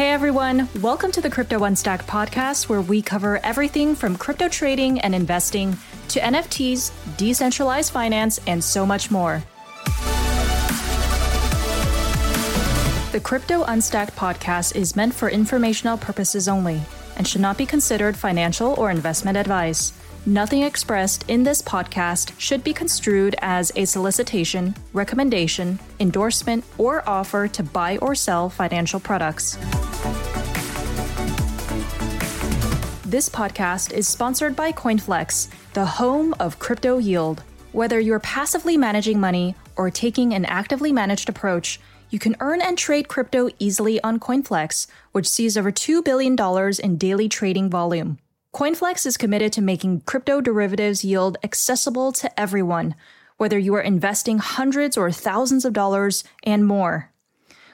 Hey everyone, welcome to the Crypto Unstacked podcast, where we cover everything from crypto trading and investing to NFTs, decentralized finance, and so much more. The Crypto Unstacked podcast is meant for informational purposes only and should not be considered financial or investment advice. Nothing expressed in this podcast should be construed as a solicitation, recommendation, endorsement, or offer to buy or sell financial products. This podcast is sponsored by CoinFlex, the home of crypto yield. Whether you're passively managing money or taking an actively managed approach, you can earn and trade crypto easily on CoinFlex, which sees over $2 billion in daily trading volume. CoinFlex is committed to making crypto derivatives yield accessible to everyone, whether you are investing hundreds or thousands of dollars and more.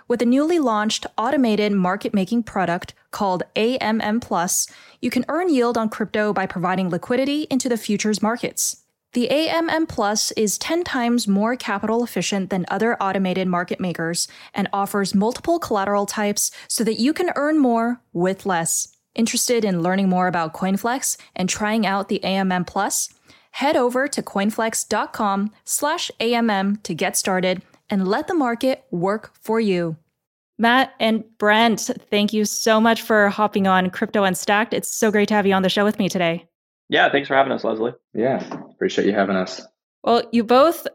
With a newly launched automated market making product called AMM Plus, you can earn yield on crypto by providing liquidity into the futures markets. The AMM Plus is 10 times more capital efficient than other automated market makers and offers multiple collateral types so that you can earn more with less. Interested in learning more about CoinFlex and trying out the AMM Plus? Head over to coinflex.com slash AMM to get started and let the market work for you. Matt and Brent, thank you so much for hopping on Crypto Unstacked. It's so great to have you on the show with me today. Yeah, thanks for having us, Leslie. Yeah, appreciate you having us. Well, you both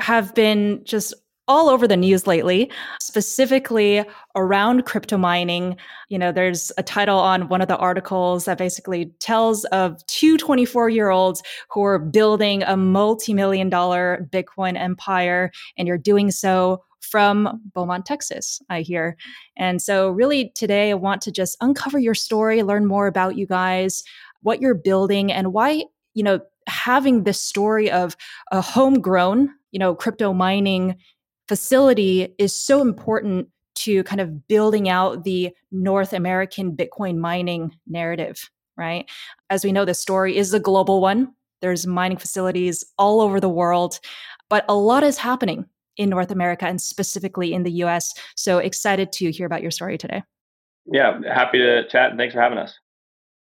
have been just all over the news lately, specifically around crypto mining. You know, there's a title on one of the articles that basically tells of two 24 year olds who are building a multi million dollar Bitcoin empire, and you're doing so from Beaumont, Texas, I hear. And so, really, today I want to just uncover your story, learn more about you guys, what you're building, and why, you know, having this story of a homegrown, you know, crypto mining facility is so important to kind of building out the North American Bitcoin mining narrative, right? As we know, the story is a global one. There's mining facilities all over the world, but a lot is happening in North America and specifically in the US. So excited to hear about your story today. Yeah, happy to chat and thanks for having us.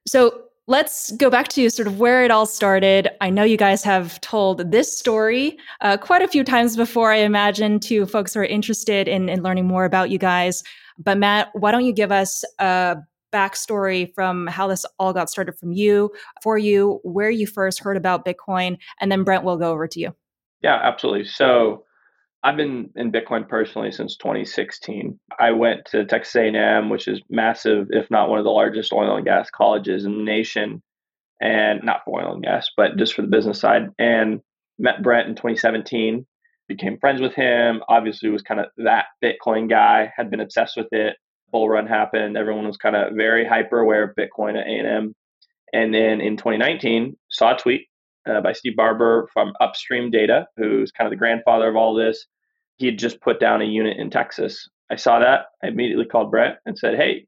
So let's go back to sort of where it all started. I know you guys have told this story uh, quite a few times before, I imagine, to folks who are interested in, in learning more about you guys. But Matt, why don't you give us a backstory from how this all got started from you, for you, where you first heard about Bitcoin, and then Brent will go over to you. Yeah, absolutely. So I've been in Bitcoin personally since 2016. I went to Texas A&M, which is massive, if not one of the largest oil and gas colleges in the nation, and not for oil and gas, but just for the business side. And met Brent in 2017, became friends with him. Obviously, was kind of that Bitcoin guy. Had been obsessed with it. Bull run happened. Everyone was kind of very hyper aware of Bitcoin at A&M. And then in 2019, saw a tweet uh, by Steve Barbour from Upstream Data, who's kind of the grandfather of all this he had just put down a unit in Texas. I saw that. I immediately called Brent and said, "Hey,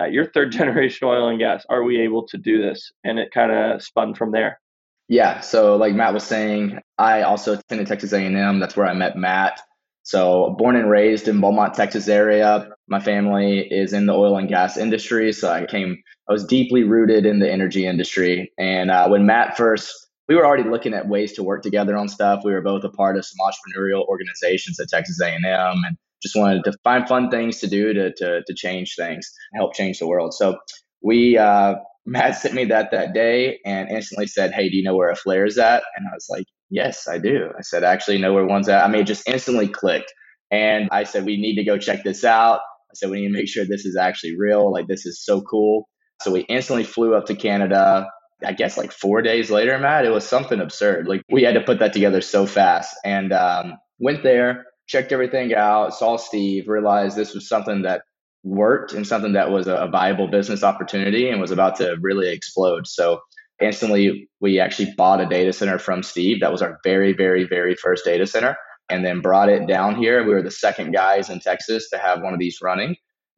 uh, you're third generation oil and gas. Are we able to do this?" And it kind of spun from there. Yeah. So, like Matt was saying, I also attended Texas A&M. That's where I met Matt. So, born and raised in Beaumont, Texas area. My family is in the oil and gas industry, so I came. I was deeply rooted in the energy industry. And uh, when Matt first we were already looking at ways to work together on stuff. We were both a part of some entrepreneurial organizations at Texas A&M and just wanted to find fun things to do to, to, to change things, help change the world. So we, uh, Matt sent me that that day and instantly said, Hey, do you know where a flare is at? And I was like, Yes, I do. I said, I actually know where one's at. I mean, it just instantly clicked. And I said, We need to go check this out. I said, We need to make sure this is actually real. Like, this is so cool. So we instantly flew up to Canada, I guess like four days later, Matt, it was something absurd. Like we had to put that together so fast and um, went there, checked everything out, saw Steve, realized this was something that worked and something that was a viable business opportunity and was about to really explode. So instantly we actually bought a data center from Steve. That was our very, very, very first data center and then brought it down here. We were the second guys in Texas to have one of these running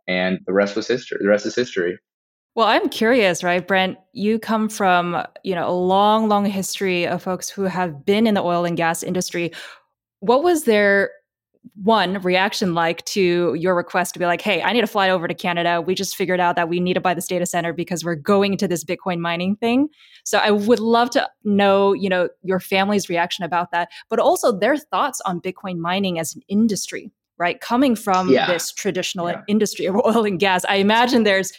and the rest was history. The rest is history. Well, I'm curious, right, Brent? You come from, you know, a long, long history of folks who have been in the oil and gas industry. What was their one reaction like to your request to be like, hey, I need to fly over to Canada. We just figured out that we need to buy this data center because we're going to this Bitcoin mining thing. So I would love to know, you know, your family's reaction about that, but also their thoughts on Bitcoin mining as an industry, right? Coming from yeah. this traditional yeah. industry of oil and gas. I imagine there's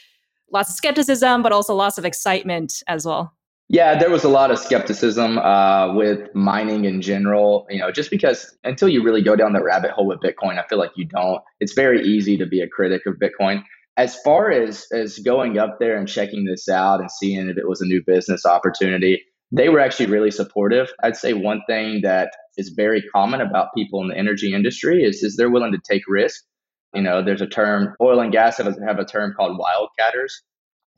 lots of skepticism, but also lots of excitement as well. Yeah, there was a lot of skepticism uh, with mining in general. You know, just because until you really go down the rabbit hole with Bitcoin, I feel like you don't. It's very easy to be a critic of Bitcoin. As far as as going up there and checking this out and seeing if it was a new business opportunity, they were actually really supportive. I'd say one thing that is very common about people in the energy industry is is they're willing to take risks. You know, there's a term, oil and gas have a, have a term called wildcatters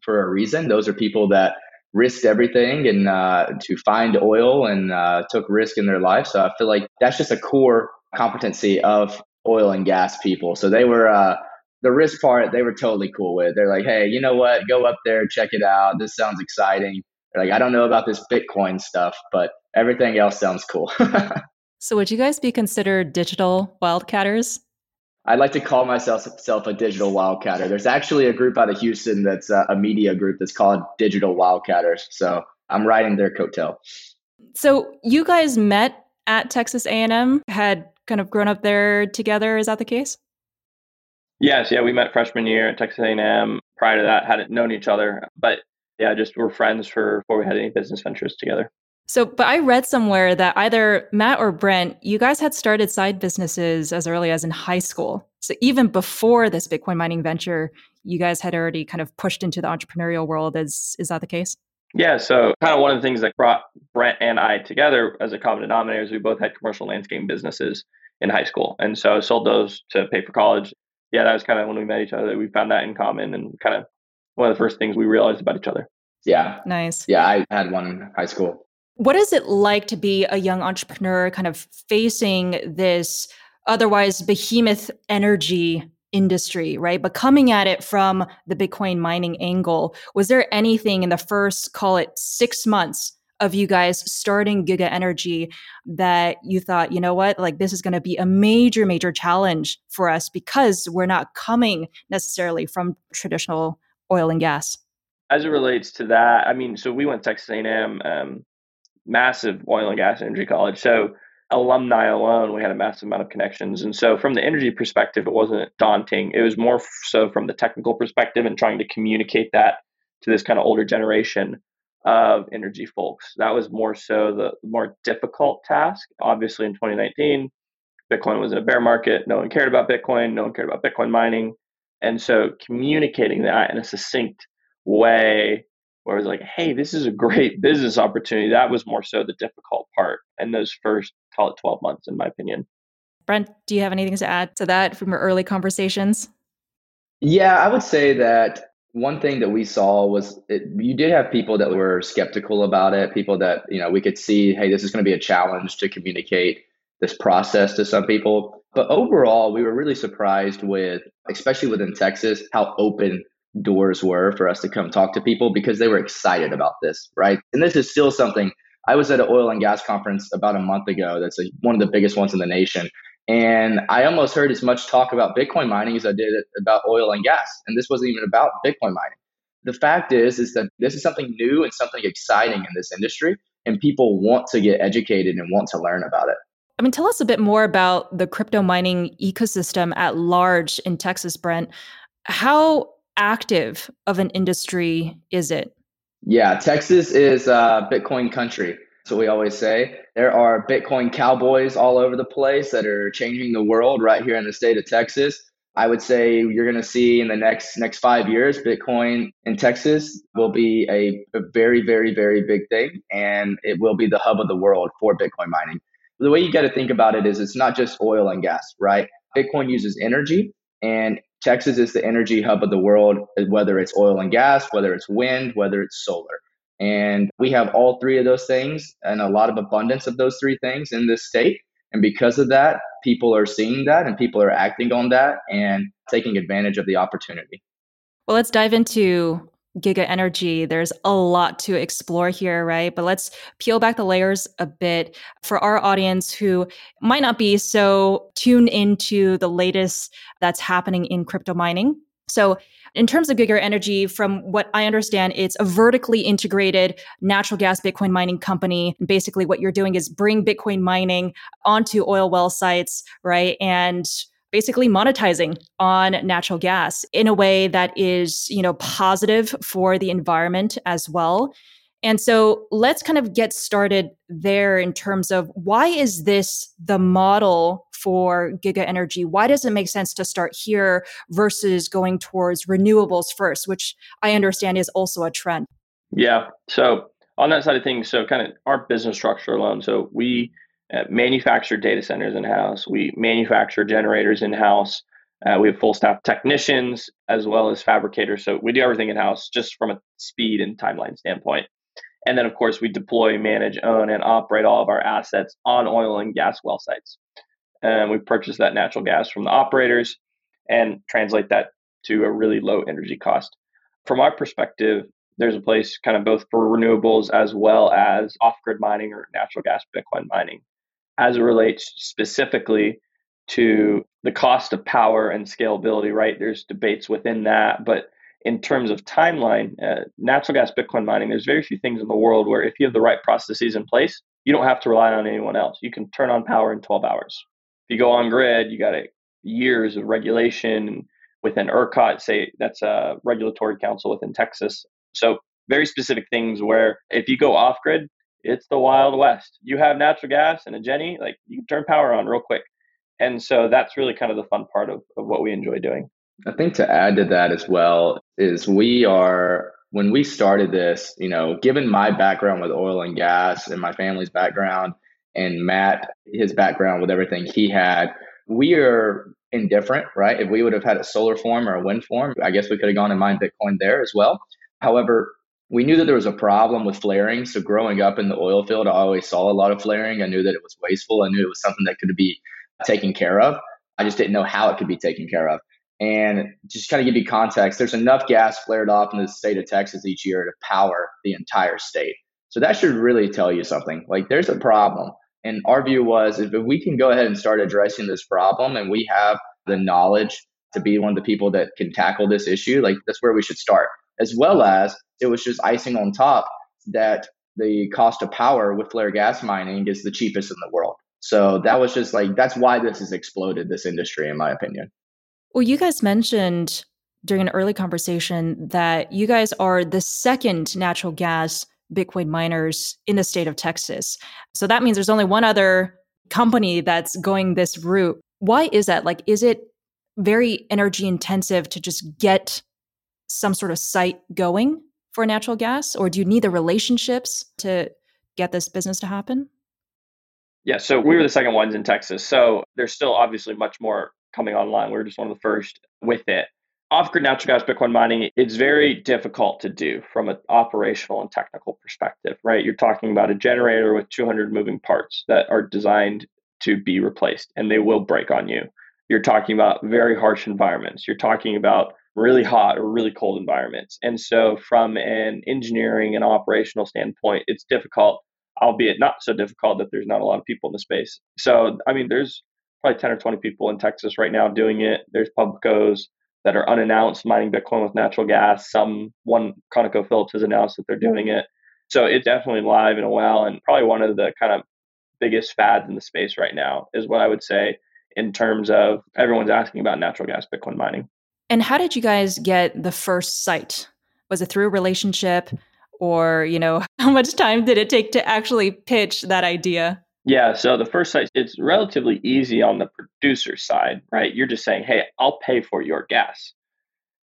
for a reason. Those are people that risked everything and uh, to find oil and uh, took risk in their life. So I feel like that's just a core competency of oil and gas people. So they were uh, the risk part. They were totally cool with. They're like, hey, you know what? Go up there, check it out. This sounds exciting. They're like, I don't know about this Bitcoin stuff, but everything else sounds cool. so would you guys be considered digital wildcatters? I like to call myself self a digital wildcatter. There's actually a group out of Houston that's a, a media group that's called Digital Wildcatters. So I'm riding their coattail. So you guys met at Texas A&M, had kind of grown up there together. Is that the case? Yes, yeah, we met freshman year at Texas A&M. Prior to that, hadn't known each other, but yeah, just were friends for before we had any business ventures together. So, but I read somewhere that either Matt or Brent, you guys had started side businesses as early as in high school. So, even before this Bitcoin mining venture, you guys had already kind of pushed into the entrepreneurial world. Is is that the case? Yeah. So, kind of one of the things that brought Brent and I together as a common denominator is we both had commercial landscape businesses in high school, and so sold those to pay for college. Yeah, that was kind of when we met each other. We found that in common, and kind of one of the first things we realized about each other. Yeah. Nice. Yeah, I had one in high school. What is it like to be a young entrepreneur kind of facing this otherwise behemoth energy industry, right? But coming at it from the Bitcoin mining angle, was there anything in the first, call it six months of you guys starting Giga Energy that you thought, you know what, like this is going to be a major, major challenge for us because we're not coming necessarily from traditional oil and gas? As it relates to that, I mean, so we went Texas A&M. Um, massive oil and gas energy college. So alumni alone, we had a massive amount of connections. And so from the energy perspective, it wasn't daunting. It was more so from the technical perspective and trying to communicate that to this kind of older generation of energy folks. That was more so the more difficult task. Obviously in 2019, Bitcoin was in a bear market. No one cared about Bitcoin. No one cared about Bitcoin mining. And so communicating that in a succinct way where I was like, hey, this is a great business opportunity. That was more so the difficult part in those first, call it 12 months, in my opinion. Brent, do you have anything to add to that from your early conversations? Yeah, I would say that one thing that we saw was it, you did have people that were skeptical about it, people that, you know, we could see, hey, this is going to be a challenge to communicate this process to some people. But overall, we were really surprised with, especially within Texas, how open doors were for us to come talk to people because they were excited about this, right? And this is still something I was at an oil and gas conference about a month ago. That's a, one of the biggest ones in the nation. And I almost heard as much talk about Bitcoin mining as I did about oil and gas. And this wasn't even about Bitcoin mining. The fact is, is that this is something new and something exciting in this industry, and people want to get educated and want to learn about it. I mean, tell us a bit more about the crypto mining ecosystem at large in Texas, Brent. How active of an industry is it? Yeah, Texas is uh, Bitcoin country. So we always say. There are Bitcoin cowboys all over the place that are changing the world right here in the state of Texas. I would say you're going to see in the next next five years, Bitcoin in Texas will be a, a very, very, very big thing, and it will be the hub of the world for Bitcoin mining. The way you got to think about it is, it's not just oil and gas, right? Bitcoin uses energy, and Texas is the energy hub of the world, whether it's oil and gas, whether it's wind, whether it's solar. And we have all three of those things and a lot of abundance of those three things in this state. And because of that, people are seeing that and people are acting on that and taking advantage of the opportunity. Well, let's dive into Giga Energy, there's a lot to explore here, right? But let's peel back the layers a bit for our audience who might not be so tuned into the latest that's happening in crypto mining. So, in terms of Giga Energy, from what I understand, it's a vertically integrated natural gas Bitcoin mining company. Basically, what you're doing is bring Bitcoin mining onto oil well sites, right? And basically monetizing on natural gas in a way that is, you know, positive for the environment as well. And so let's kind of get started there in terms of why is this the model for Giga Energy? Why does it make sense to start here versus going towards renewables first, which I understand is also a trend? Yeah. So on that side of things, so kind of our business structure alone. So we manufacture data centers in house. We manufacture generators in house. Uh, we have full staff technicians as well as fabricators. So we do everything in house just from a speed and timeline standpoint. And then, of course, we deploy, manage, own, and operate all of our assets on oil and gas well sites. And we purchase that natural gas from the operators and translate that to a really low energy cost. From our perspective, there's a place kind of both for renewables as well as off grid mining or natural gas Bitcoin mining as it relates specifically to the cost of power and scalability, right? There's debates within that. But in terms of timeline, uh, natural gas Bitcoin mining, there's very few things in the world where if you have the right processes in place, you don't have to rely on anyone else. You can turn on power in 12 hours. If you go on grid, you got years of regulation within ERCOT, say that's a regulatory council within Texas. So very specific things where if you go off grid, it's the Wild West. You have natural gas and a genny, like you can turn power on real quick. And so that's really kind of the fun part of, of what we enjoy doing. I think to add to that as well is we are, when we started this, you know, given my background with oil and gas and my family's background, and Matt, his background with everything he had, we are indifferent, right? If we would have had a solar form or a wind form, I guess we could have gone and mined Bitcoin there as well. However, we knew that there was a problem with flaring. So growing up in the oil field, I always saw a lot of flaring. I knew that it was wasteful. I knew it was something that could be taken care of. I just didn't know how it could be taken care of. And just kind of give you context, there's enough gas flared off in the state of Texas each year to power the entire state. So that should really tell you something. Like there's a problem. And our view was if we can go ahead and start addressing this problem and we have the knowledge to be one of the people that can tackle this issue, like that's where we should start as well as it was just icing on top that the cost of power with flare gas mining is the cheapest in the world. So that was just like that's why this has exploded this industry in my opinion. Well, you guys mentioned during an early conversation that you guys are the second natural gas Bitcoin miners in the state of Texas. So that means there's only one other company that's going this route. Why is that? Like is it very energy intensive to just get some sort of site going for natural gas, or do you need the relationships to get this business to happen? Yeah, so we were the second ones in Texas. So there's still obviously much more coming online. We are just one of the first with it. Off grid natural gas Bitcoin mining, it's very difficult to do from an operational and technical perspective, right? You're talking about a generator with 200 moving parts that are designed to be replaced and they will break on you. You're talking about very harsh environments. You're talking about really hot or really cold environments. And so, from an engineering and operational standpoint, it's difficult, albeit not so difficult that there's not a lot of people in the space. So, I mean, there's probably 10 or 20 people in Texas right now doing it. There's publicos that are unannounced mining Bitcoin with natural gas. Some one ConocoPhillips has announced that they're doing mm-hmm. it. So it's definitely live and well, and probably one of the kind of biggest fads in the space right now is what I would say in terms of everyone's asking about natural gas Bitcoin mining. And how did you guys get the first site? Was it through a relationship or, you know, how much time did it take to actually pitch that idea? Yeah, so the first site it's relatively easy on the producer side, right? You're just saying, "Hey, I'll pay for your gas."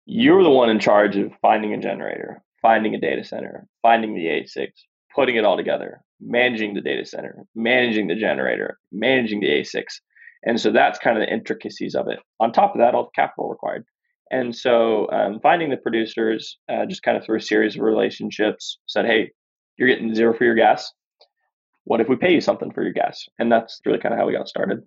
You're the one in charge of finding a generator, finding a data center, finding the ASICs, putting it all together, managing the data center, managing the generator, managing the ASICs. And so that's kind of the intricacies of it. On top of that, all the capital required. And so um, finding the producers uh, just kind of through a series of relationships said, hey, you're getting zero for your gas. What if we pay you something for your gas? And that's really kind of how we got started.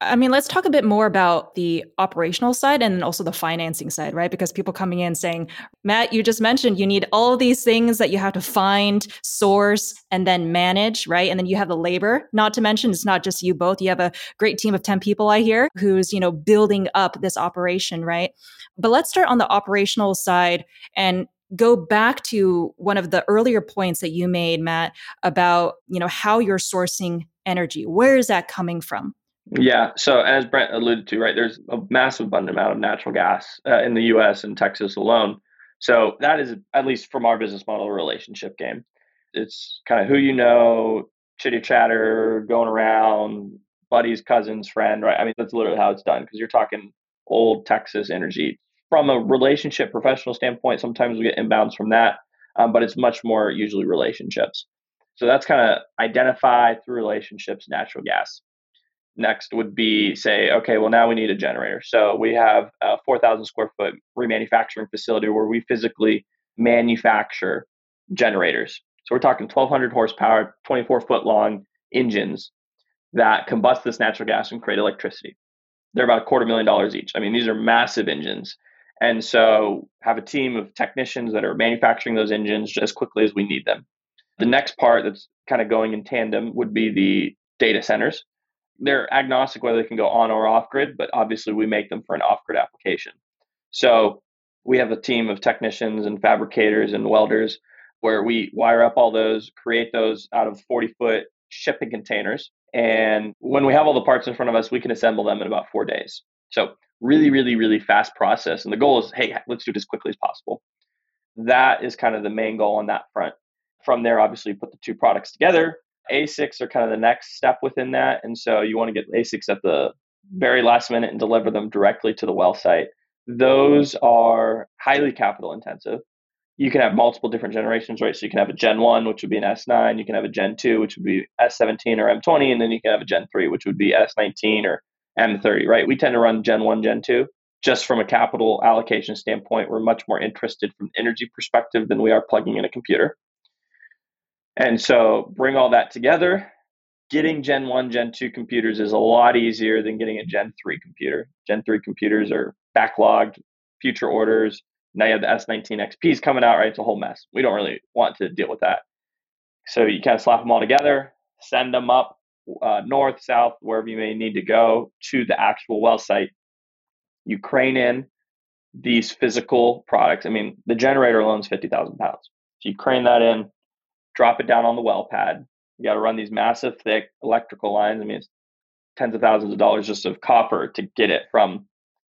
I mean, let's talk a bit more about the operational side and also the financing side, right? Because people coming in saying, Matt, you just mentioned you need all these things that you have to find, source, and then manage, right? And then you have the labor. Not to mention, it's not just you both. You have a great team of 10 people, I hear, who's, you know, building up this operation, right? But let's start on the operational side and go back to one of the earlier points that you made, Matt, about, you know, how you're sourcing energy. Where is that coming from? Yeah. So as Brent alluded to, right, there's a massive abundant amount of natural gas uh, in the U.S. and Texas alone. So that is, at least from our business model, relationship game. It's kind of who you know, chitty chatter, going around, buddies, cousins, friend, right? I mean, that's literally how it's done because you're talking old Texas energy. From a relationship professional standpoint, sometimes we get inbounds from that, um, but it's much more usually relationships. So that's kind of identify through relationships natural gas next would be say, okay, well, now we need a generator. So we have a 4,000 square foot remanufacturing facility where we physically manufacture generators. So we're talking 1,200 horsepower, 24 foot long engines that combust this natural gas and create electricity. They're about a quarter million dollars each. I mean, these are massive engines. And so have a team of technicians that are manufacturing those engines as quickly as we need them. The next part that's kind of going in tandem would be the data centers they're agnostic whether they can go on or off grid, but obviously we make them for an off grid application. So we have a team of technicians and fabricators and welders where we wire up all those, create those out of 40 foot shipping containers. And when we have all the parts in front of us, we can assemble them in about four days. So really, really, really fast process. And the goal is, hey, let's do it as quickly as possible. That is kind of the main goal on that front. From there, obviously, put the two products together, ASICs are kind of the next step within that. And so you want to get ASICs at the very last minute and deliver them directly to the well site. Those are highly capital intensive. You can have multiple different generations, right? So you can have a Gen 1, which would be an S9. You can have a Gen 2, which would be S17 or M20. And then you can have a Gen 3, which would be S19 or M30, right? We tend to run Gen 1, Gen 2. Just from a capital allocation standpoint, we're much more interested from energy perspective than we are plugging in a computer. And so bring all that together. Getting Gen 1, Gen 2 computers is a lot easier than getting a Gen 3 computer. Gen 3 computers are backlogged, future orders. Now you have the S19 XPs coming out, right? It's a whole mess. We don't really want to deal with that. So you kind of slap them all together, send them up uh, north, south, wherever you may need to go to the actual well site. You crane in these physical products. I mean, the generator alone is 50,000 pounds. So you crane that in, drop it down on the well pad. You got to run these massive, thick electrical lines. I mean, it's tens of thousands of dollars just of copper to get it from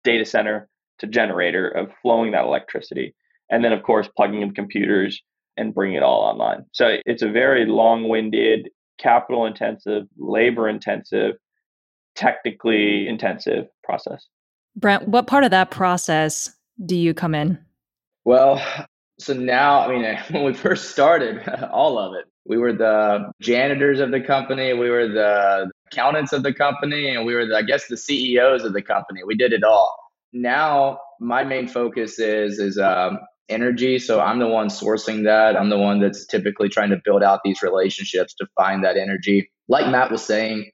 data center to generator of flowing that electricity. And then, of course, plugging in computers and bringing it all online. So it's a very long winded, capital intensive, labor intensive, technically intensive process. Brent, what part of that process do you come in? Well, so now, I mean, when we first started, all of it, we were the janitors of the company, we were the accountants of the company, and we were, the, I guess, the CEOs of the company. We did it all. Now, my main focus is is um, energy. So I'm the one sourcing that. I'm the one that's typically trying to build out these relationships to find that energy. Like Matt was saying,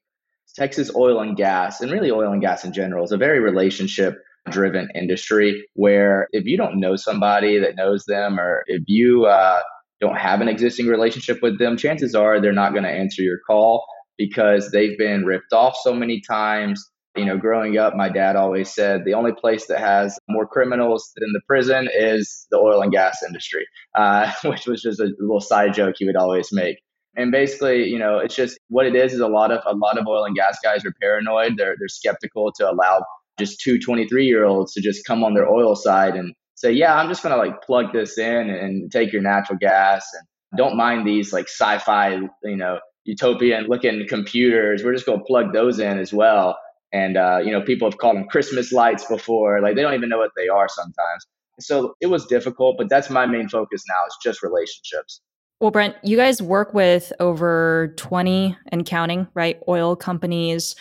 Texas oil and gas, and really oil and gas in general, is a very relationship driven industry where if you don't know somebody that knows them or if you uh, don't have an existing relationship with them, chances are they're not going to answer your call because they've been ripped off so many times. You know, growing up, my dad always said the only place that has more criminals than the prison is the oil and gas industry, uh, which was just a little side joke he would always make. And basically, you know, it's just what it is is a lot of a lot of oil and gas guys are paranoid. They're they're skeptical to allow just two 23 year olds to just come on their oil side and say, yeah, I'm just going to like plug this in and take your natural gas and don't mind these like sci-fi, you know, utopian looking computers. We're just going to plug those in as well. And, uh, you know, people have called them Christmas lights before. Like they don't even know what they are sometimes. So it was difficult, but that's my main focus now is just relationships. Well, Brent, you guys work with over 20 and counting, right? Oil companies.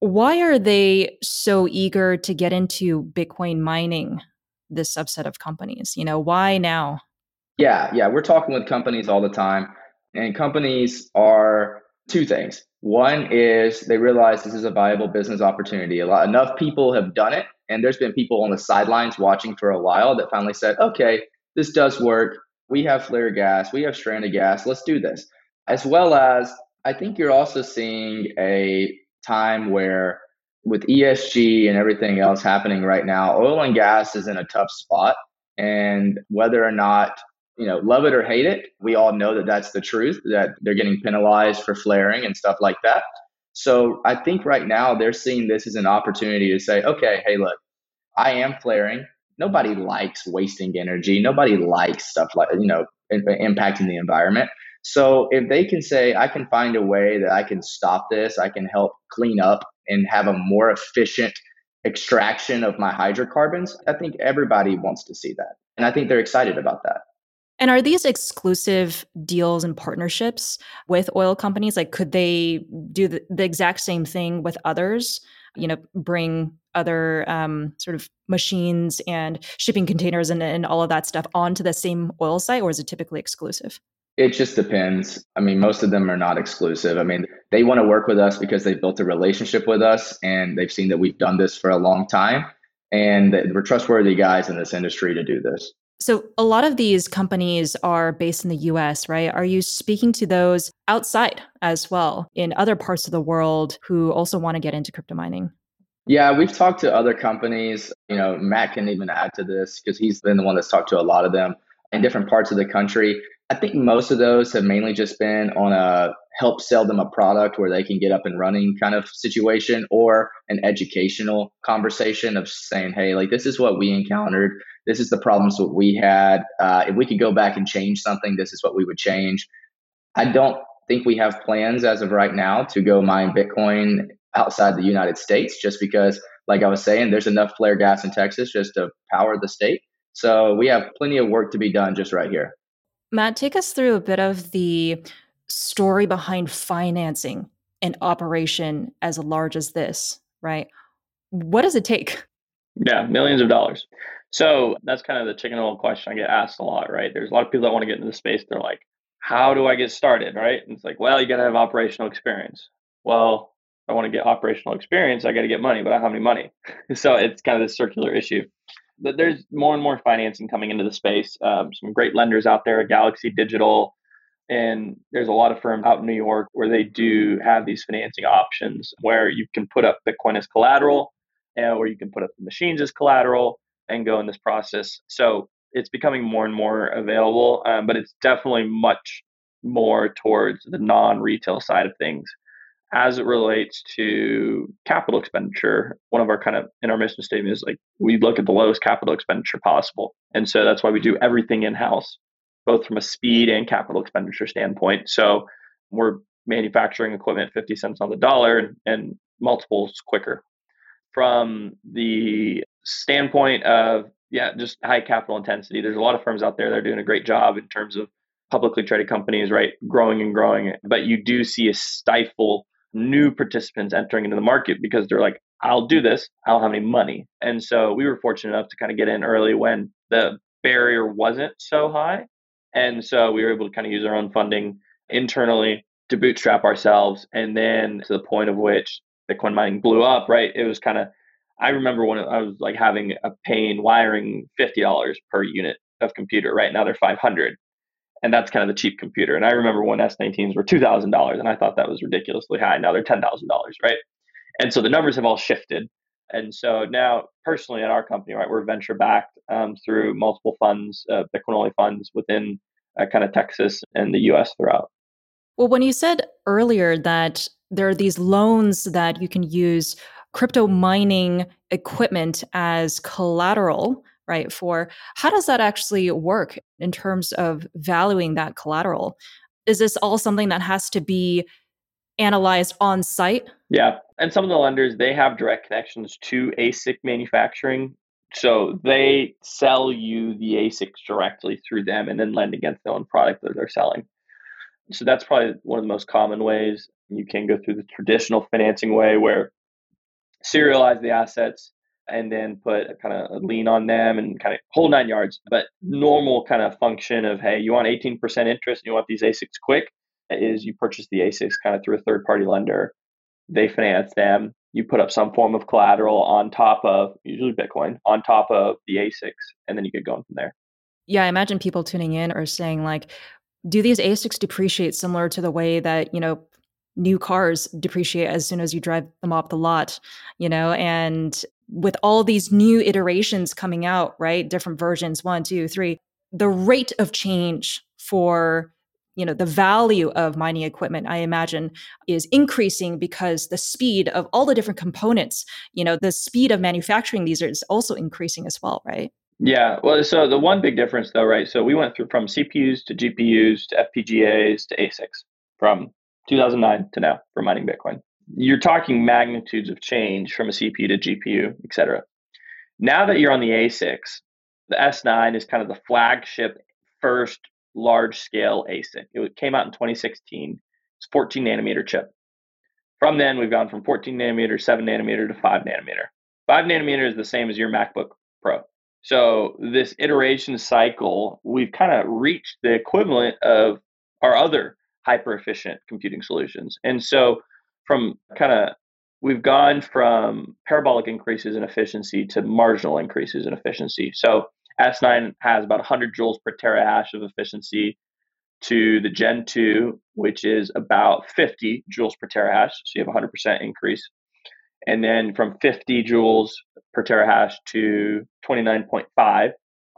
Why are they so eager to get into Bitcoin mining, this subset of companies? You know, why now? Yeah, yeah. We're talking with companies all the time, and companies are Two things. One is they realize this is a viable business opportunity. A lot enough people have done it, and there's been people on the sidelines watching for a while that finally said, "Okay, this does work. We have flare gas, we have stranded gas. Let's do this." As well as I think you're also seeing a time where with ESG and everything else happening right now, oil and gas is in a tough spot. And whether or not, you know, love it or hate it, we all know that that's the truth, that they're getting penalized for flaring and stuff like that. So I think right now they're seeing this as an opportunity to say, okay, hey, look, I am flaring. Nobody likes wasting energy. Nobody likes stuff like, you know, impacting the environment. So if they can say, I can find a way that I can stop this, I can help clean up and have a more efficient extraction of my hydrocarbons, I think everybody wants to see that. And I think they're excited about that. And are these exclusive deals and partnerships with oil companies? Like, could they do the, the exact same thing with others? You know, bring other um, sort of machines and shipping containers and, and all of that stuff onto the same oil site, or is it typically exclusive? It just depends. I mean, most of them are not exclusive. I mean, they want to work with us because they've built a relationship with us and they've seen that we've done this for a long time and we're trustworthy guys in this industry to do this. So, a lot of these companies are based in the US, right? Are you speaking to those outside as well in other parts of the world who also want to get into crypto mining? Yeah, we've talked to other companies. You know, Matt can even add to this because he's been the one that's talked to a lot of them in different parts of the country. I think most of those have mainly just been on a help sell them a product where they can get up and running kind of situation or an educational conversation of saying, hey, like this is what we encountered. This is the problems that we had. Uh, if we could go back and change something, this is what we would change. I don't think we have plans as of right now to go mine Bitcoin outside the United States just because, like I was saying, there's enough flare gas in Texas just to power the state. So we have plenty of work to be done just right here. Matt, take us through a bit of the story behind financing an operation as large as this, right? What does it take? Yeah, millions of dollars. So that's kind of the chicken and egg question I get asked a lot, right? There's a lot of people that want to get into the space. They're like, how do I get started, right? And it's like, well, you got to have operational experience. Well, I want to get operational experience, I got to get money, but I don't have any money. so it's kind of this circular issue there's more and more financing coming into the space. Um, some great lenders out there, Galaxy Digital, and there's a lot of firms out in New York where they do have these financing options where you can put up Bitcoin as collateral, and where you can put up the machines as collateral and go in this process. So it's becoming more and more available, um, but it's definitely much more towards the non-retail side of things as it relates to capital expenditure, one of our kind of in our mission statement is like we look at the lowest capital expenditure possible. And so that's why we do everything in house, both from a speed and capital expenditure standpoint. So we're manufacturing equipment 50 cents on the dollar and, and multiples quicker. From the standpoint of, yeah, just high capital intensity, there's a lot of firms out there that are doing a great job in terms of publicly traded companies, right? Growing and growing. But you do see a stifle new participants entering into the market because they're like, I'll do this. I don't have any money. And so we were fortunate enough to kind of get in early when the barrier wasn't so high. And so we were able to kind of use our own funding internally to bootstrap ourselves. And then to the point of which Bitcoin mining blew up, right? It was kind of, I remember when I was like having a pain wiring $50 per unit of computer, right? Now they're 500 and that's kind of the cheap computer. And I remember when S19s were two thousand dollars, and I thought that was ridiculously high. Now they're ten thousand dollars, right? And so the numbers have all shifted. And so now, personally, at our company, right, we're venture backed um, through multiple funds, uh, Bitcoin only funds within uh, kind of Texas and the U.S. throughout. Well, when you said earlier that there are these loans that you can use crypto mining equipment as collateral right for how does that actually work in terms of valuing that collateral? Is this all something that has to be analyzed on site? Yeah and some of the lenders they have direct connections to asic manufacturing so they sell you the asics directly through them and then lend against their own product that they're selling. So that's probably one of the most common ways. You can go through the traditional financing way where serialize the assets and then put a kind of lien on them and kind of whole nine yards. But normal kind of function of hey, you want 18% interest and you want these ASICs quick, is you purchase the ASICs kind of through a third party lender. They finance them. You put up some form of collateral on top of usually Bitcoin on top of the ASICs, and then you get going from there. Yeah, I imagine people tuning in are saying like, do these ASICs depreciate similar to the way that you know new cars depreciate as soon as you drive them off the lot? You know, and with all these new iterations coming out, right? Different versions, one, two, three, the rate of change for you know the value of mining equipment i imagine is increasing because the speed of all the different components you know the speed of manufacturing these is also increasing as well right yeah well so the one big difference though right so we went through from cpus to gpus to fpgas to asics from 2009 to now for mining bitcoin you're talking magnitudes of change from a cpu to gpu et cetera now that you're on the ASICs, the s9 is kind of the flagship first large scale ASIC. It came out in 2016. It's 14 nanometer chip. From then, we've gone from 14 nanometer, 7 nanometer to 5 nanometer. 5 nanometer is the same as your MacBook Pro. So, this iteration cycle, we've kind of reached the equivalent of our other hyper efficient computing solutions. And so, from kind of we've gone from parabolic increases in efficiency to marginal increases in efficiency. So S9 has about 100 joules per terahash of efficiency to the Gen 2, which is about 50 joules per terahash. So you have a 100% increase. And then from 50 joules per terahash to 29.5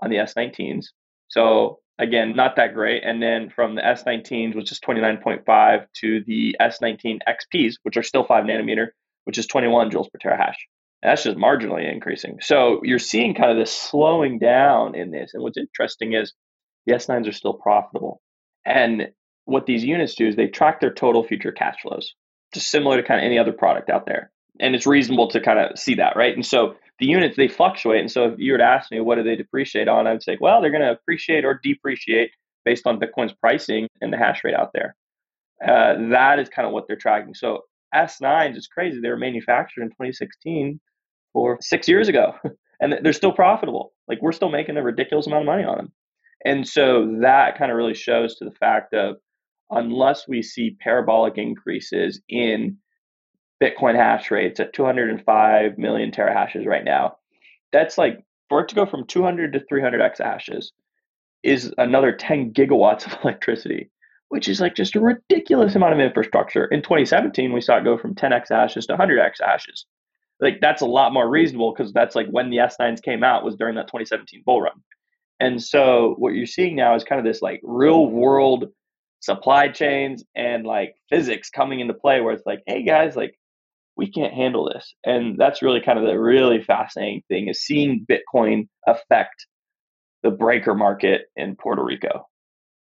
on the S19s. So again, not that great. And then from the S19s, which is 29.5, to the S19 XPs, which are still 5 nanometer, which is 21 joules per terahash that's just marginally increasing. So you're seeing kind of this slowing down in this. And what's interesting is the S9s are still profitable. And what these units do is they track their total future cash flows, just similar to kind of any other product out there. And it's reasonable to kind of see that, right? And so the units, they fluctuate. And so if you were to ask me, what do they depreciate on? I would say, well, they're going to appreciate or depreciate based on Bitcoin's pricing and the hash rate out there. Uh, that is kind of what they're tracking. So S9s is crazy. They were manufactured in 2016 or six years ago, and they're still profitable. Like we're still making a ridiculous amount of money on them. And so that kind of really shows to the fact of unless we see parabolic increases in Bitcoin hash rates at 205 million terahashes right now, that's like for it to go from 200 to 300 exahashes is another 10 gigawatts of electricity, which is like just a ridiculous amount of infrastructure. In 2017, we saw it go from 10 exahashes to 100 exahashes like that's a lot more reasonable because that's like when the S9s came out was during that 2017 bull run. And so what you're seeing now is kind of this like real world supply chains and like physics coming into play where it's like, hey guys, like we can't handle this. And that's really kind of the really fascinating thing is seeing Bitcoin affect the breaker market in Puerto Rico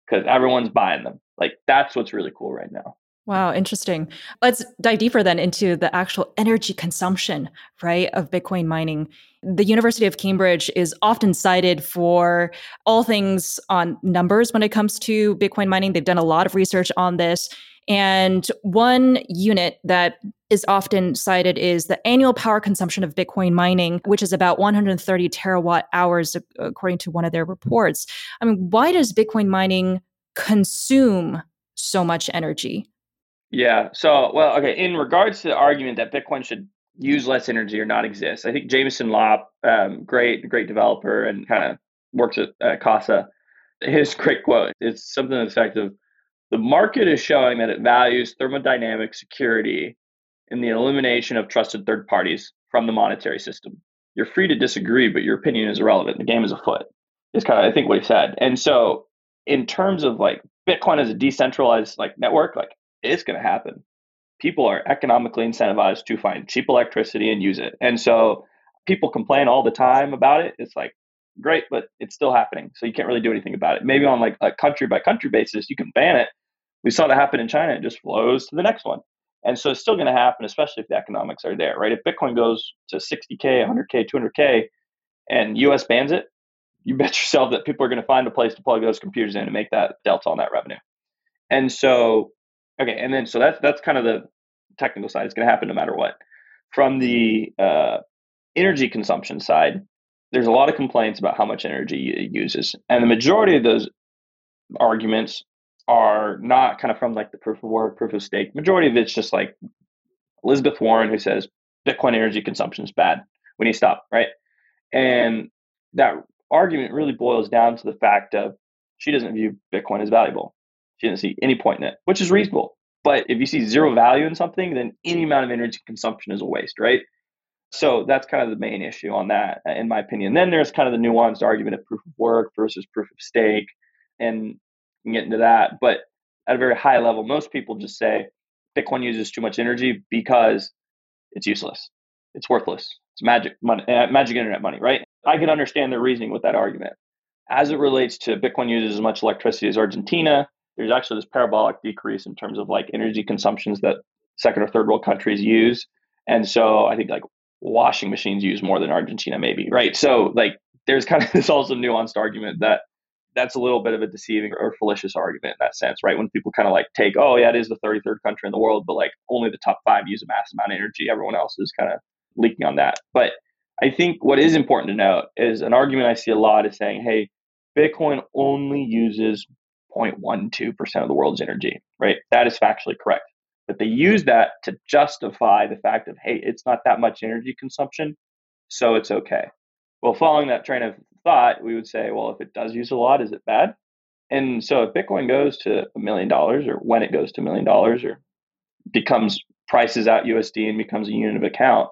because everyone's buying them. Like that's what's really cool right now. Wow, interesting. Let's dive deeper then into the actual energy consumption, right, of Bitcoin mining. The University of Cambridge is often cited for all things on numbers when it comes to Bitcoin mining. They've done a lot of research on this. And one unit that is often cited is the annual power consumption of Bitcoin mining, which is about 130 terawatt hours, according to one of their reports. I mean, why does Bitcoin mining consume so much energy? Yeah. So, well, okay. In regards to the argument that Bitcoin should use less energy or not exist, I think Jameson Lopp, um, great, great developer, and kind of works at, at Casa. His great quote is something to the effect of, "The market is showing that it values thermodynamic security in the elimination of trusted third parties from the monetary system. You're free to disagree, but your opinion is irrelevant. The game is afoot." Is kind of I think what he said. And so, in terms of like Bitcoin as a decentralized like network, like it's going to happen. People are economically incentivized to find cheap electricity and use it. And so people complain all the time about it. It's like, great, but it's still happening. So you can't really do anything about it. Maybe on like a country by country basis, you can ban it. We saw that happen in China. It just flows to the next one. And so it's still going to happen, especially if the economics are there, right? If Bitcoin goes to 60K, 100K, 200K, and US bans it, you bet yourself that people are going to find a place to plug those computers in and make that delta on that revenue. And so Okay, and then so that's that's kind of the technical side. It's going to happen no matter what. From the uh, energy consumption side, there's a lot of complaints about how much energy it uses, and the majority of those arguments are not kind of from like the proof of work, proof of stake. Majority of it's just like Elizabeth Warren, who says Bitcoin energy consumption is bad. We need to stop, right? And that argument really boils down to the fact of she doesn't view Bitcoin as valuable. She doesn't see any point in it, which is reasonable. But if you see zero value in something, then any amount of energy consumption is a waste, right? So that's kind of the main issue on that, in my opinion. Then there's kind of the nuanced argument of proof of work versus proof of stake, and can get into that. But at a very high level, most people just say Bitcoin uses too much energy because it's useless, it's worthless, it's magic money, uh, magic internet money, right? I can understand their reasoning with that argument. As it relates to Bitcoin uses as much electricity as Argentina, there's actually this parabolic decrease in terms of like energy consumptions that second or third world countries use. And so I think like washing machines use more than Argentina, maybe, right? So like there's kind of this also nuanced argument that that's a little bit of a deceiving or fallacious argument in that sense, right? When people kind of like take, oh yeah, it is the 33rd country in the world, but like only the top five use a mass amount of energy. Everyone else is kind of leaking on that. But I think what is important to note is an argument I see a lot is saying, hey, Bitcoin only uses 0.12% of the world's energy, right? That is factually correct. But they use that to justify the fact of, hey, it's not that much energy consumption, so it's okay. Well, following that train of thought, we would say, well, if it does use a lot, is it bad? And so if Bitcoin goes to a million dollars, or when it goes to a million dollars, or becomes prices out USD and becomes a unit of account,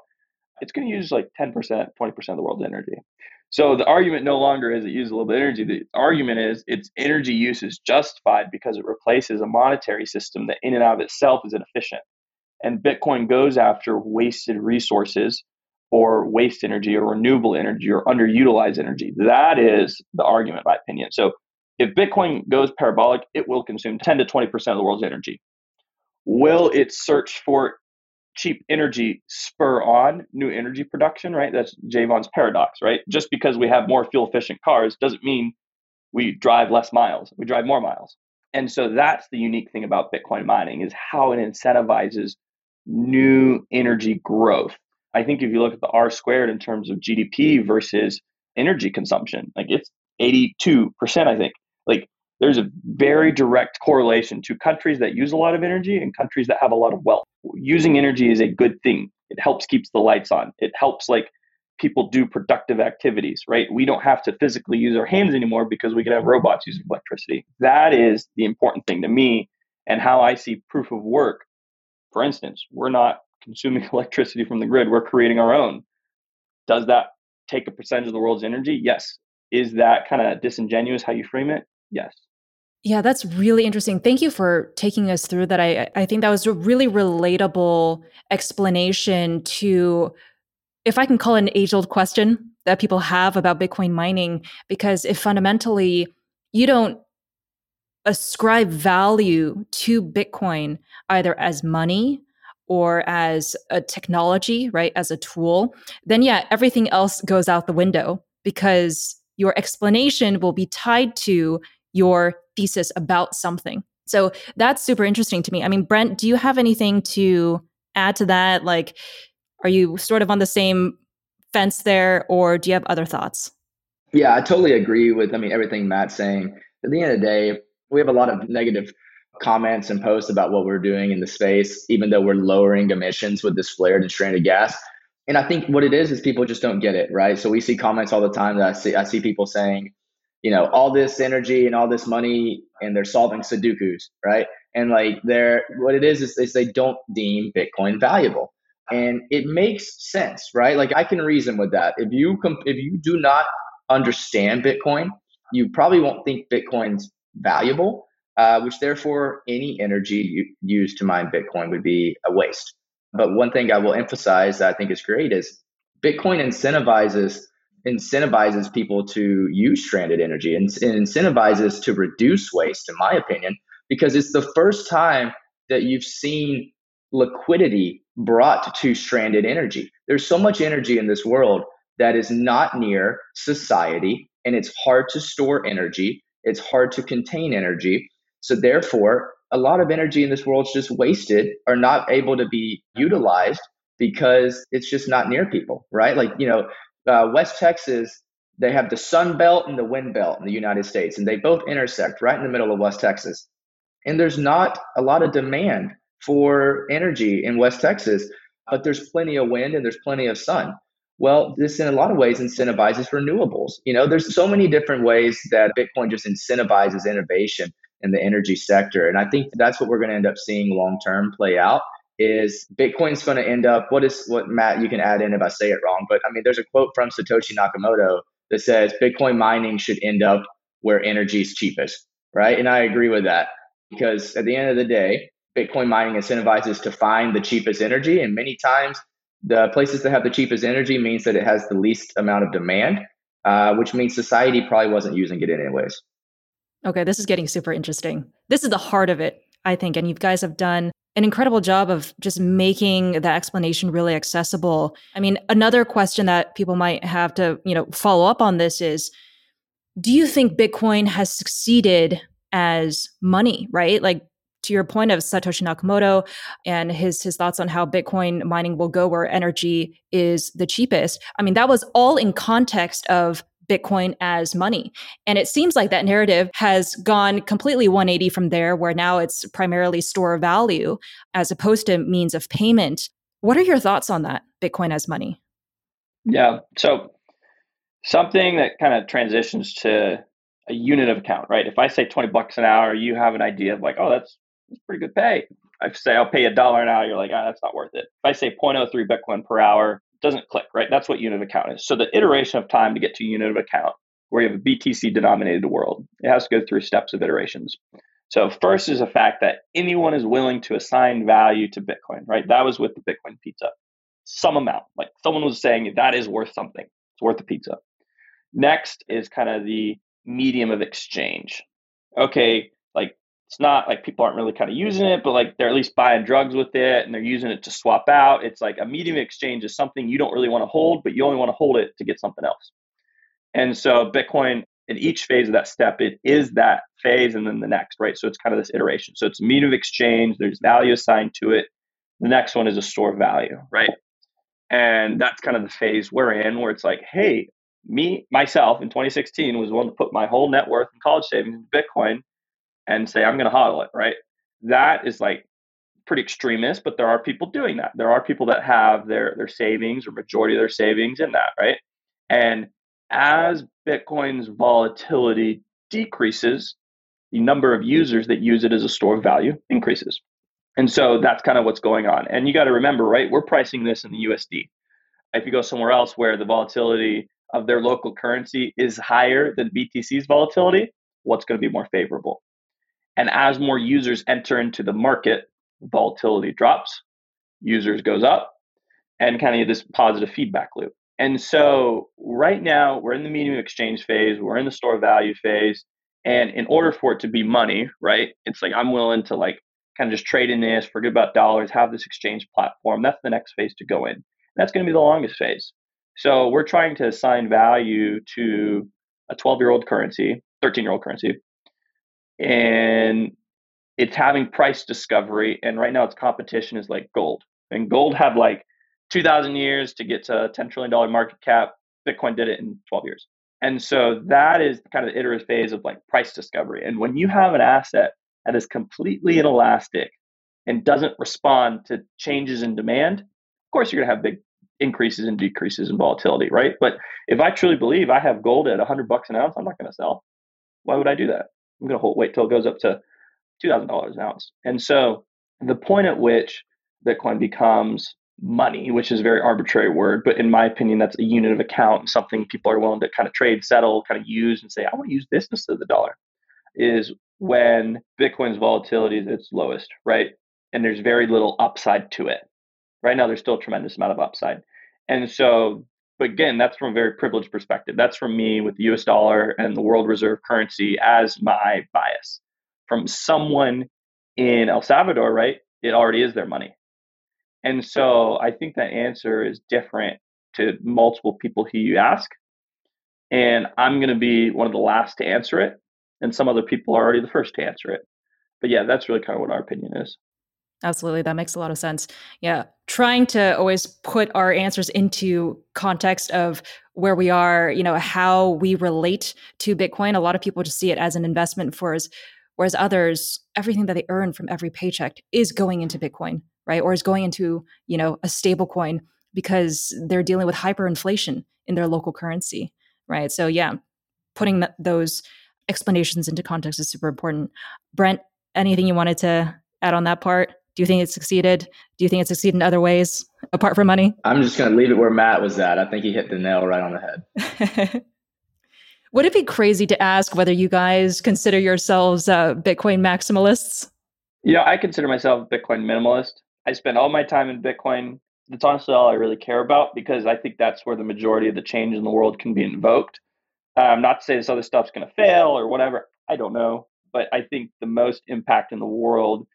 it's going to use like 10%, 20% of the world's energy. So the argument no longer is it uses a little bit of energy. The argument is its energy use is justified because it replaces a monetary system that in and of itself is inefficient. And Bitcoin goes after wasted resources or waste energy or renewable energy or underutilized energy. That is the argument, my opinion. So if Bitcoin goes parabolic, it will consume 10 to 20% of the world's energy. Will it search for cheap energy spur on new energy production, right? That's Jevons paradox, right? Just because we have more fuel efficient cars doesn't mean we drive less miles. We drive more miles. And so that's the unique thing about Bitcoin mining is how it incentivizes new energy growth. I think if you look at the R squared in terms of GDP versus energy consumption, like it's 82%, I think. Like there's a very direct correlation to countries that use a lot of energy and countries that have a lot of wealth. Using energy is a good thing. It helps keeps the lights on. It helps like people do productive activities, right? We don't have to physically use our hands anymore because we can have robots using electricity. That is the important thing to me and how I see proof of work. For instance, we're not consuming electricity from the grid, we're creating our own. Does that take a percentage of the world's energy? Yes. Is that kind of disingenuous how you frame it? Yes. Yeah, that's really interesting. Thank you for taking us through that. I I think that was a really relatable explanation to if I can call it an age-old question that people have about Bitcoin mining because if fundamentally you don't ascribe value to Bitcoin either as money or as a technology, right, as a tool, then yeah, everything else goes out the window because your explanation will be tied to your thesis about something. So that's super interesting to me. I mean, Brent, do you have anything to add to that? Like, are you sort of on the same fence there, or do you have other thoughts? Yeah, I totally agree with. I mean, everything Matt's saying. At the end of the day, we have a lot of negative comments and posts about what we're doing in the space, even though we're lowering emissions with this flared and stranded gas. And I think what it is is people just don't get it, right? So we see comments all the time that I see. I see people saying, you know all this energy and all this money and they're solving sudokus right? And like they're what it is, is is they don't deem bitcoin valuable. And it makes sense right? Like i can reason with that. If you comp- if you do not understand bitcoin you probably won't think bitcoin's valuable uh, which therefore any energy you used to mine bitcoin would be a waste. But one thing i will emphasize that i think is great is bitcoin incentivizes incentivizes people to use stranded energy and, and incentivizes to reduce waste, in my opinion, because it's the first time that you've seen liquidity brought to stranded energy. There's so much energy in this world that is not near society, and it's hard to store energy. It's hard to contain energy. So, therefore, a lot of energy in this world is just wasted or not able to be utilized because it's just not near people, right? Like, you know, uh, West Texas, they have the Sun Belt and the Wind Belt in the United States, and they both intersect right in the middle of West Texas. and there's not a lot of demand for energy in West Texas, but there's plenty of wind and there's plenty of sun. Well, this in a lot of ways incentivizes renewables. You know, there's so many different ways that Bitcoin just incentivizes innovation in the energy sector. And I think that's what we're going to end up seeing long term play out is Bitcoin's going to end up what is what Matt you can add in if I say it wrong, but I mean there's a quote from Satoshi Nakamoto that says Bitcoin mining should end up where energy is cheapest, right? And I agree with that because at the end of the day, Bitcoin mining incentivizes to find the cheapest energy and many times the places that have the cheapest energy means that it has the least amount of demand, uh, which means society probably wasn't using it anyways. Okay, this is getting super interesting. This is the heart of it, I think. And you guys have done an incredible job of just making the explanation really accessible. I mean, another question that people might have to, you know, follow up on this is do you think Bitcoin has succeeded as money, right? Like to your point of Satoshi Nakamoto and his his thoughts on how Bitcoin mining will go where energy is the cheapest. I mean, that was all in context of Bitcoin as money. And it seems like that narrative has gone completely 180 from there, where now it's primarily store value as opposed to means of payment. What are your thoughts on that, Bitcoin as money? Yeah. So something that kind of transitions to a unit of account, right? If I say 20 bucks an hour, you have an idea of like, oh, that's, that's pretty good pay. I say I'll pay a dollar an hour, you're like, ah, that's not worth it. If I say 0.03 Bitcoin per hour, doesn't click, right? That's what unit of account is. So the hmm. iteration of time to get to unit of account, where you have a BTC denominated world, it has to go through steps of iterations. So first is the fact that anyone is willing to assign value to Bitcoin, right? That was with the Bitcoin pizza. Some amount, like someone was saying that is worth something. It's worth a pizza. Next is kind of the medium of exchange. Okay, it's not like people aren't really kind of using it, but like they're at least buying drugs with it and they're using it to swap out. It's like a medium exchange is something you don't really want to hold, but you only want to hold it to get something else. And so Bitcoin in each phase of that step, it is that phase and then the next, right? So it's kind of this iteration. So it's a medium of exchange, there's value assigned to it. The next one is a store of value, right? And that's kind of the phase we're in where it's like, hey, me, myself in 2016 was willing to put my whole net worth and college savings in Bitcoin and say, I'm going to hodl it, right? That is like pretty extremist, but there are people doing that. There are people that have their, their savings or majority of their savings in that, right? And as Bitcoin's volatility decreases, the number of users that use it as a store of value increases. And so that's kind of what's going on. And you got to remember, right? We're pricing this in the USD. If you go somewhere else where the volatility of their local currency is higher than BTC's volatility, what's going to be more favorable? And as more users enter into the market, volatility drops, users goes up, and kind of this positive feedback loop. And so right now we're in the medium exchange phase, we're in the store value phase. And in order for it to be money, right? It's like I'm willing to like kind of just trade in this, forget about dollars, have this exchange platform. That's the next phase to go in. That's going to be the longest phase. So we're trying to assign value to a 12 year old currency, 13 year old currency, and it's having price discovery. And right now its competition is like gold. And gold had like 2,000 years to get to a $10 trillion market cap. Bitcoin did it in 12 years. And so that is kind of the iterative phase of like price discovery. And when you have an asset that is completely inelastic and doesn't respond to changes in demand, of course you're going to have big increases and decreases in volatility, right? But if I truly believe I have gold at 100 bucks an ounce, I'm not going to sell. Why would I do that? I'm going to hold, wait till it goes up to $2,000 an ounce. And so the point at which Bitcoin becomes money, which is a very arbitrary word, but in my opinion, that's a unit of account, something people are willing to kind of trade, settle, kind of use and say, I want to use this instead of the dollar, is when Bitcoin's volatility is its lowest, right? And there's very little upside to it. Right now, there's still a tremendous amount of upside. And so, but again, that's from a very privileged perspective. That's from me with the US dollar and the world reserve currency as my bias. From someone in El Salvador, right? It already is their money. And so I think that answer is different to multiple people who you ask. And I'm going to be one of the last to answer it. And some other people are already the first to answer it. But yeah, that's really kind of what our opinion is. Absolutely. That makes a lot of sense. Yeah. Trying to always put our answers into context of where we are, you know, how we relate to Bitcoin. A lot of people just see it as an investment for us Whereas others, everything that they earn from every paycheck is going into Bitcoin, right? Or is going into, you know, a stable coin because they're dealing with hyperinflation in their local currency, right? So yeah, putting th- those explanations into context is super important. Brent, anything you wanted to add on that part? Do you think it succeeded? Do you think it succeeded in other ways apart from money? I'm just going to leave it where Matt was at. I think he hit the nail right on the head. Would it be crazy to ask whether you guys consider yourselves uh, Bitcoin maximalists? You know, I consider myself a Bitcoin minimalist. I spend all my time in Bitcoin. That's honestly all I really care about because I think that's where the majority of the change in the world can be invoked. Um, not to say this other stuff's going to fail or whatever. I don't know. But I think the most impact in the world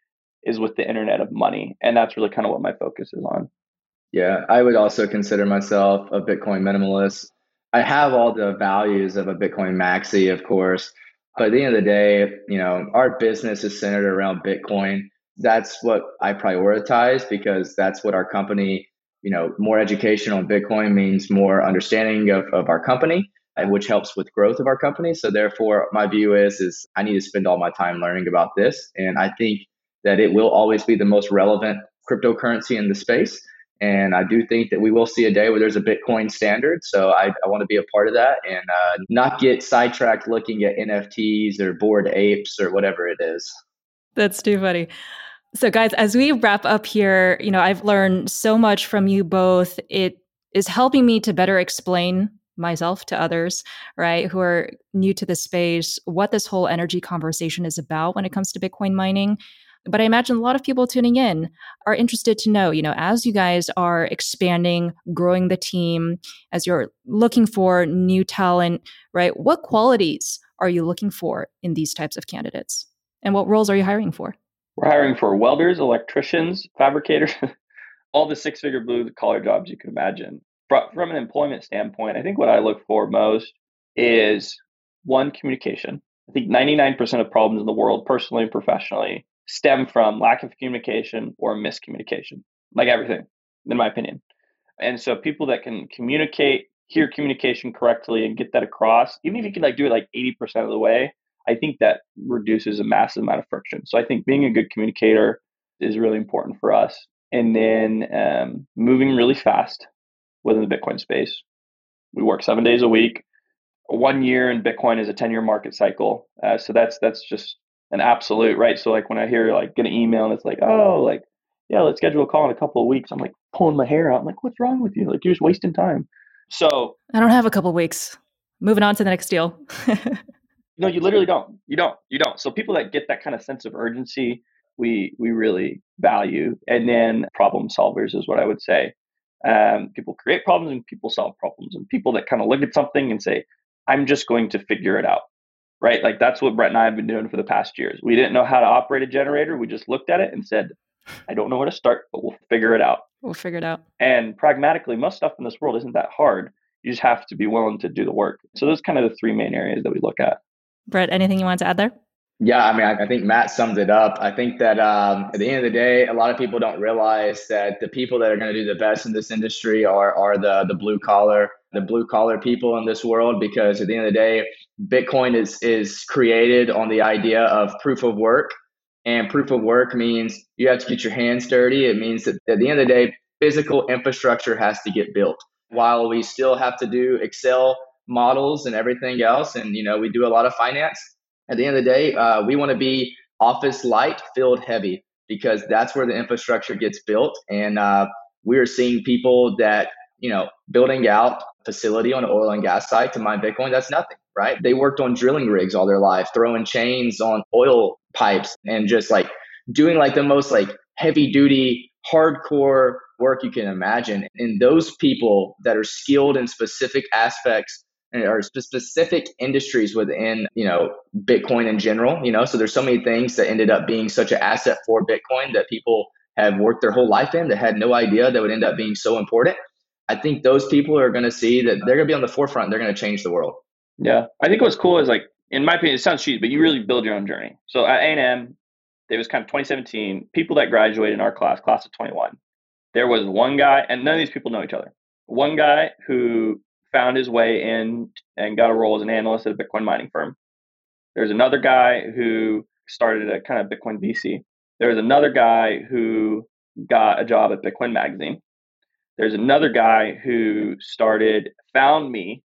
is with the internet of money. And that's really kind of what my focus is on. Yeah, I would also consider myself a Bitcoin minimalist. I have all the values of a Bitcoin maxi, of course. But at the end of the day, you know, our business is centered around Bitcoin. That's what I prioritize because that's what our company, you know, more education on Bitcoin means more understanding of, of our company, which helps with growth of our company. So therefore, my view is is I need to spend all my time learning about this. And I think that it will always be the most relevant cryptocurrency in the space. And I do think that we will see a day where there's a Bitcoin standard. So I, I want to be a part of that and uh, not get sidetracked looking at NFTs or bored apes or whatever it is. That's too funny. So, guys, as we wrap up here, you know, I've learned so much from you both. It is helping me to better explain myself to others, right, who are new to the space, what this whole energy conversation is about when it comes to Bitcoin mining. But I imagine a lot of people tuning in are interested to know, you know, as you guys are expanding, growing the team, as you're looking for new talent, right? What qualities are you looking for in these types of candidates? And what roles are you hiring for? We're hiring for welders, electricians, fabricators, all the six figure blue collar jobs you can imagine. From an employment standpoint, I think what I look for most is one, communication. I think 99% of problems in the world, personally and professionally, stem from lack of communication or miscommunication, like everything, in my opinion. And so people that can communicate, hear communication correctly and get that across, even if you can like do it like 80% of the way, I think that reduces a massive amount of friction. So I think being a good communicator is really important for us. And then um, moving really fast within the Bitcoin space. We work seven days a week. One year in Bitcoin is a 10 year market cycle. Uh, so that's that's just an absolute, right? So like when I hear like get an email and it's like, oh, like, yeah, let's schedule a call in a couple of weeks. I'm like pulling my hair out. I'm like, what's wrong with you? Like you're just wasting time. So I don't have a couple weeks. Moving on to the next deal. no, you literally don't. You don't. You don't. So people that get that kind of sense of urgency, we we really value. And then problem solvers is what I would say. Um, people create problems and people solve problems. And people that kind of look at something and say, I'm just going to figure it out right? Like that's what Brent and I have been doing for the past years. We didn't know how to operate a generator. We just looked at it and said, I don't know where to start, but we'll figure it out. We'll figure it out. And pragmatically, most stuff in this world isn't that hard. You just have to be willing to do the work. So those kind of the three main areas that we look at. Brent, anything you want to add there? Yeah, I mean, I, I think Matt summed it up. I think that um, at the end of the day, a lot of people don't realize that the people that are going to do the best in this industry are are the the blue collar the blue collar people in this world because at the end of the day, Bitcoin is is created on the idea of proof of work. And proof of work means you have to get your hands dirty. It means that at the end of the day, physical infrastructure has to get built. While we still have to do Excel models and everything else, and you know we do a lot of finance. At the end of the day, uh, we want to be office light, field heavy, because that's where the infrastructure gets built. And uh, we are seeing people that you know, building out facility on an oil and gas site to mine Bitcoin, that's nothing, right? They worked on drilling rigs all their life, throwing chains on oil pipes and just like doing like the most like heavy duty, hardcore work you can imagine. And those people that are skilled in specific aspects or specific industries within, you know, Bitcoin in general, you know, so there's so many things that ended up being such an asset for Bitcoin that people have worked their whole life in that had no idea that would end up being so important. I think those people are going to see that they're going to be on the forefront. They're going to change the world. Yeah, I think what's cool is like, in my opinion, it sounds cheesy, but you really build your own journey. So at A&M, it was kind of 2017 people that graduated in our class, class of 21. There was one guy, and none of these people know each other. One guy who found his way in and got a role as an analyst at a Bitcoin mining firm. There's another guy who started a kind of Bitcoin VC. There's another guy who got a job at Bitcoin Magazine. There's another guy who started, found me,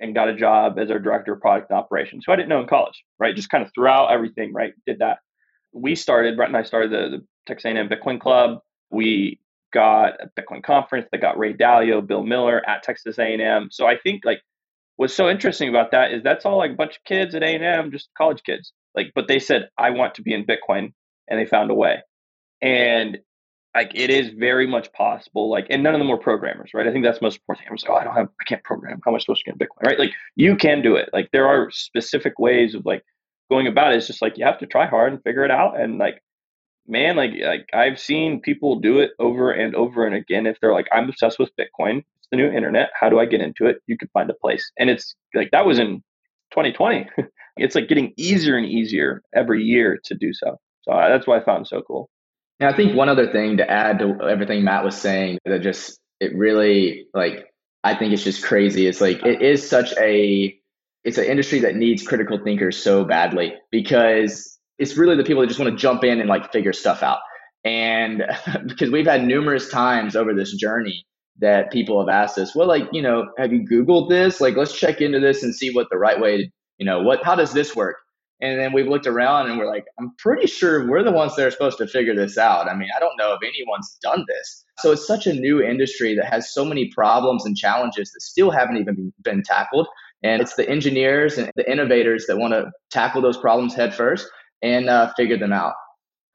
and got a job as our director of product operations, who I didn't know in college, right? Just kind of throughout everything, right? Did that. We started, Brent and I started the, the Texas A&M Bitcoin Club. We got a Bitcoin conference that got Ray Dalio, Bill Miller at Texas A&M. So I think like what's so interesting about that is that's all like a bunch of kids at A&M, just college kids. Like, but they said, I want to be in Bitcoin and they found a way. And like it is very much possible. Like, and none of them were programmers, right? I think that's the most important. thing I was like, oh, I don't have, I can't program. How am I supposed to get Bitcoin, right? Like, you can do it. Like, there are specific ways of like going about it. It's just like you have to try hard and figure it out. And like, man, like, like I've seen people do it over and over and again. If they're like, I'm obsessed with Bitcoin, it's the new internet. How do I get into it? You can find a place. And it's like that was in 2020. it's like getting easier and easier every year to do so. So uh, that's why I found it so cool. And I think one other thing to add to everything Matt was saying that just it really like I think it's just crazy. It's like it is such a it's an industry that needs critical thinkers so badly because it's really the people that just want to jump in and like figure stuff out. And because we've had numerous times over this journey that people have asked us, well, like, you know, have you Googled this? Like, let's check into this and see what the right way, you know, what, how does this work? And then we've looked around and we're like, I'm pretty sure we're the ones that are supposed to figure this out. I mean, I don't know if anyone's done this. So it's such a new industry that has so many problems and challenges that still haven't even been tackled. And it's the engineers and the innovators that want to tackle those problems head first and uh, figure them out.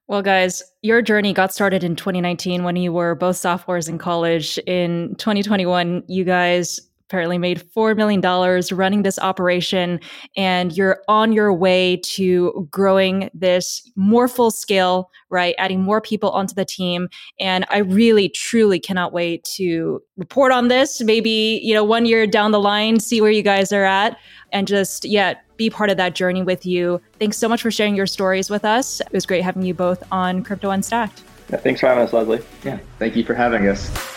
Well, guys, your journey got started in 2019 when you were both sophomores in college. In 2021, you guys apparently made $4 million running this operation and you're on your way to growing this more full scale right? Adding more people onto the team. And i really truly cannot wait to report on this maybe you know one year down the line see where you guys are at and just yeah be part of that journey with you. Thanks so much for sharing your stories with us. It was great having you both on crypto unstacked. Yeah, thanks for having us leslie. Yeah thank you for having us